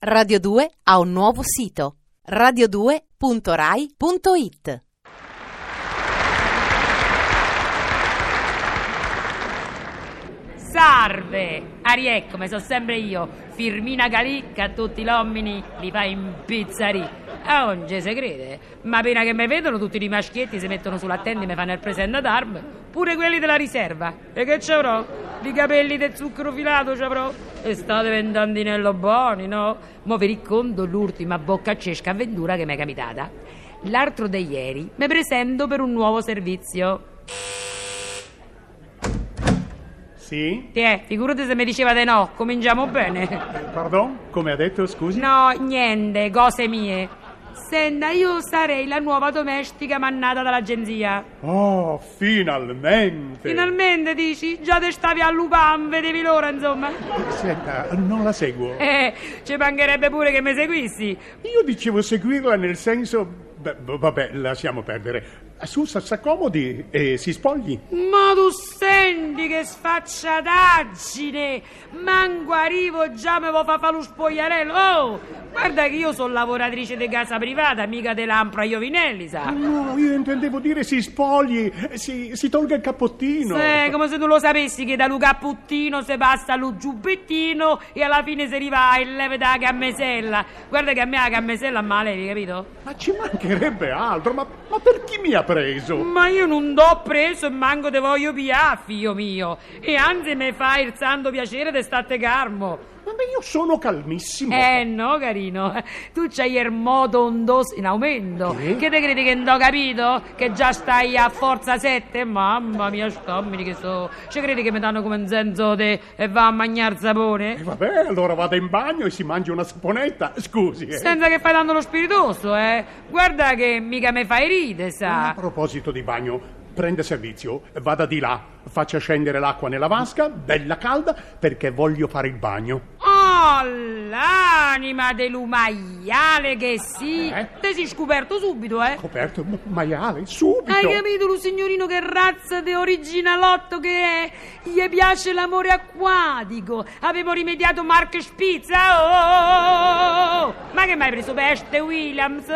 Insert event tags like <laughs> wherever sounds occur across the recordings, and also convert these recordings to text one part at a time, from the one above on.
Radio 2 ha un nuovo sito radio2.rai.it Salve! Arieccomi, sono sempre io, Firmina Calicca, a tutti gli uomini li fa impizzarì. A oggi si crede, ma appena che mi vedono tutti i maschietti si mettono sulla tenda e mi fanno il presente d'arme, pure quelli della riserva. E che ci avrò? I capelli del zucchero filato ci avrò? E state vendandinello buoni, no? Mo vi racconto l'ultima boccaccesca avventura che mi è capitata. L'altro di ieri mi presento per un nuovo servizio. Sì? Tiè, figurati se mi diceva di no, cominciamo bene. Pardon? Come ha detto, scusi? No, niente, cose mie. Senta, io sarei la nuova domestica mannata dall'agenzia. Oh, finalmente! Finalmente dici? Già te stavi a Lupan, vedevi l'ora, insomma. Senta, non la seguo. Eh, ci mancherebbe pure che mi seguissi. Io dicevo seguirla nel senso... Beh, vabbè, lasciamo perdere. Su, s'accomodi e si spogli. Ma tu senti che sfacciataggine! Manco arrivo già me vo fa fa lo spogliarello. Oh, guarda che io sono lavoratrice di casa privata, mica dell'Ampra Iovinelli, sa? No, io intendevo dire si spogli, si, si tolga il cappottino. Sì, come se non lo sapessi che da lo capputtino si passa allo giubbettino e alla fine si arriva a leve da cammesella. Guarda che a me la cammesella male, hai capito? Ma ci mancherebbe altro, ma, ma per chi mi ha preso? Ma io non t'ho preso e manco te voglio pià, figlio mio. E anzi mi fa il santo piacere di state calmo. Io sono calmissimo. Eh no, carino. <laughs> Tu c'hai il modo ondos in aumento. Che? Che te credi che non ho capito? Che già stai a forza 7? Mamma mia, stommini che so. Ci credi che mi danno come un senso de e va a mangiare E sapone? vabbè, allora vada in bagno e si mangia una saponetta. Scusi, eh. Senza che fai dando lo spiritoso, eh? Guarda che mica mi fai ride, A sa. proposito di bagno, prende servizio, vada di là, faccia scendere l'acqua nella vasca, bella calda, perché voglio fare il bagno. Oh, l'anima dell'umaiale che sì. Eh? Te si scoperto subito, eh? Coperto un maiale, subito. Hai capito, lo signorino, che razza di originalotto che è? Gli piace l'amore acquatico. Avevo rimediato Mark Spitz. Oh, oh, oh. Ma che mai preso peste, Williams?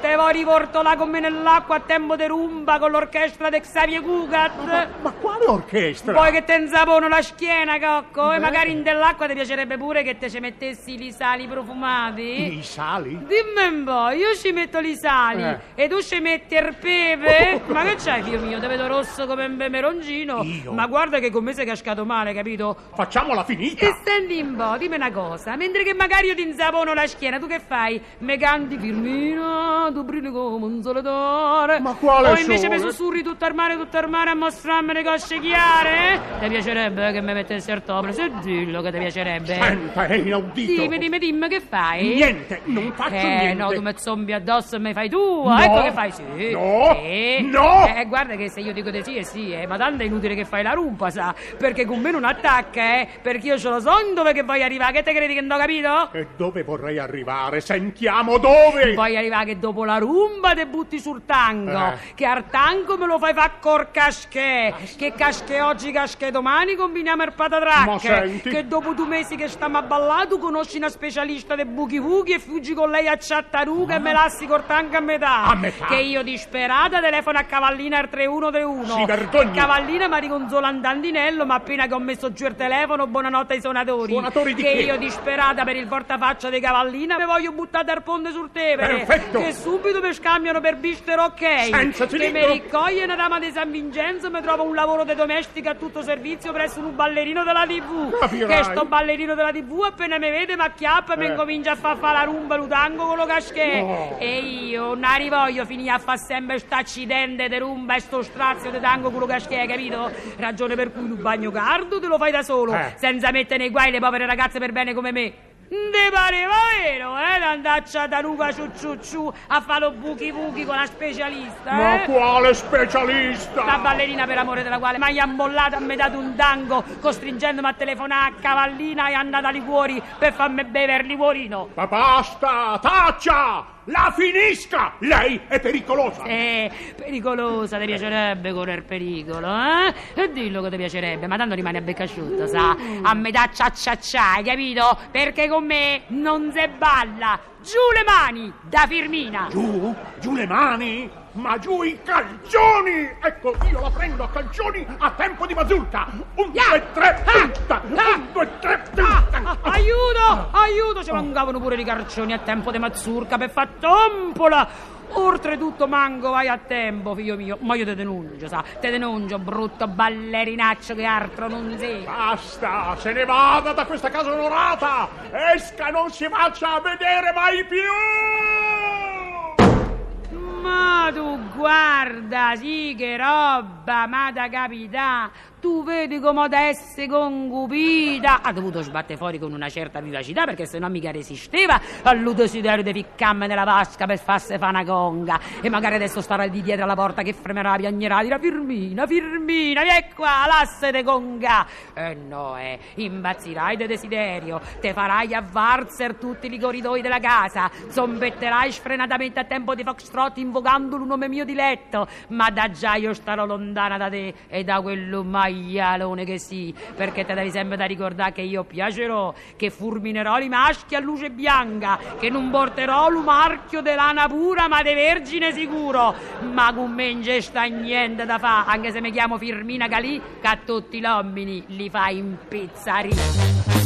Te là con me nell'acqua a tempo di rumba con l'orchestra di Xavier Cugat. Ma quale orchestra? Poi che te insapono la schiena, cocco, e Beh. magari in dell'acqua ti piacerebbe pure che te ci mettessi i sali profumati? I sali? Dimmi un po', io ci metto i sali Eh. e tu ci metti il pepe? Ma che c'hai, figlio mio? Te vedo rosso come un peperoncino. Io? Ma guarda che con me sei cascato male, capito? Facciamola finita. E senti un po', dimmi una cosa, mentre che magari io ti insapono la schiena, tu che fai? Me canti Firmina, tu brilli come un soletore. Ma quale O invece mi sussurri tutto al mare, tutto al mare a mostrarmi le cosce chiare? Ti piacerebbe che mi mettessi al topre? Se dillo che ti piacerebbe. Senta, inaudito. Dimmi, dimmi, dimmi, che fai? Niente, non faccio eh, niente. no, tu mi zombi addosso e mi fai tu. No. Ecco che fai sì. No. Sì. No. Eh, guarda che se io dico di sì, è sì, eh, ma tanto è inutile che fai la rumpa, sa? Perché con me non attacca, eh? Perché io ce lo so dove che voglio arrivare. Che te credi che non ho capito? E dove vorrei arrivare? Sentiamo dove. Voglio arrivare che dopo la rumba te butti sul tango. Eh. Che al tango me lo fai fa col casché. Che casché oggi, casché domani combiniamo il patatracche. Ma senti. Che dopo due mesi che stiamo a ballare tu conosci una specialista del buchi buchi e fuggi con lei a Ciattaruga e me lassi col tango a metà. A metà? Che io disperata telefono a Cavallina al 3131. Si vergogni. E Cavallina mi riconsola un dandinello ma appena che ho messo giù il telefono buonanotte ai suonatori. Suonatori di che che? io disperata per il portafaccia di Cavallina mi voglio buttare dal ponte sul Tevere. Perfetto. Che subito mi scambiano per bistero ok. Senza che cilindro. mi raccoglie una dama di San Vincenzo mi trovo un lavoro di domestica a tutto servizio presso un ballerino della TV. Capirai. Che sto ballerino della TV appena mi vede mi acchiappa e mi Eh. incomincia a far fa la rumba, lo tango con lo casché. No. E io non rivoglio finire a fare sempre sta accidente di rumba e sto strazio di tango con lo casché, hai capito? Ragione per cui il bagno caldo te lo fai da solo, Eh. senza mettere nei guai le povere ragazze per bene come me. Ne pareva vero, eh, andaccia da Luca ciu ciu ciu a fare lo buchi buchi con la specialista, Ma eh? quale specialista? La ballerina per amore della quale mi ha ammollato a me dato un tango, costringendomi a telefonare a cavallina e a andare a liquori per farmi bere il liquorino. Ma basta, taccia! La finisca! Lei è pericolosa! Eh, pericolosa, ti piacerebbe correre pericolo, eh? E dillo che ti piacerebbe, ma tanto rimane a becca asciutta, sa? A metà cia cia cia, hai capito? Perché con me non se balla. Giù le mani, da Firmina. Giù? Giù le mani? Ma giù i calcioni! Ecco, io la prendo a calcioni a tempo di mazurka! Un, Ya! due, tre, Ah! punta! Ah! Un, due, tre, Ah, punta! ah, aiuto, aiuto, ci mancavano pure i carcioni a tempo di mazzurca per far tompola. Oltretutto manco vai a tempo, figlio mio. Ma io te denuncio, sa? Te denuncio, brutto ballerinaccio che altro non sei. Basta! Se ne vada da questa casa onorata! Esca, non si faccia vedere mai più! Ma tu guarda, sì che roba, ma da capità. Tu vedi come da essere concupita. Ha dovuto sbattere fuori con una certa vivacità perché se no mica resisteva al desiderio di ficcarmi nella vasca per farsi fa una conga. E magari adesso starà di dietro alla porta che fremerà, piagnerà, dirà Firmina, Firmina, vieni qua, lasse de conga. E no, eh, imbazzirai di desiderio, te farai a valzer tutti i corridoi della casa, zombetterai sfrenatamente a tempo di foxtrot invocando il nome mio di letto, ma da già io starò lontana da te e da quello maialone che sì, perché te devi sempre da ricordare che io piacerò, che fulminerò i maschi a luce bianca, che non porterò il marchio di lana pura ma di vergine sicuro, ma con me non c'è sta niente da fa, anche se mi chiamo Firmina Calì, che a tutti gli uomini li fa impizzarì.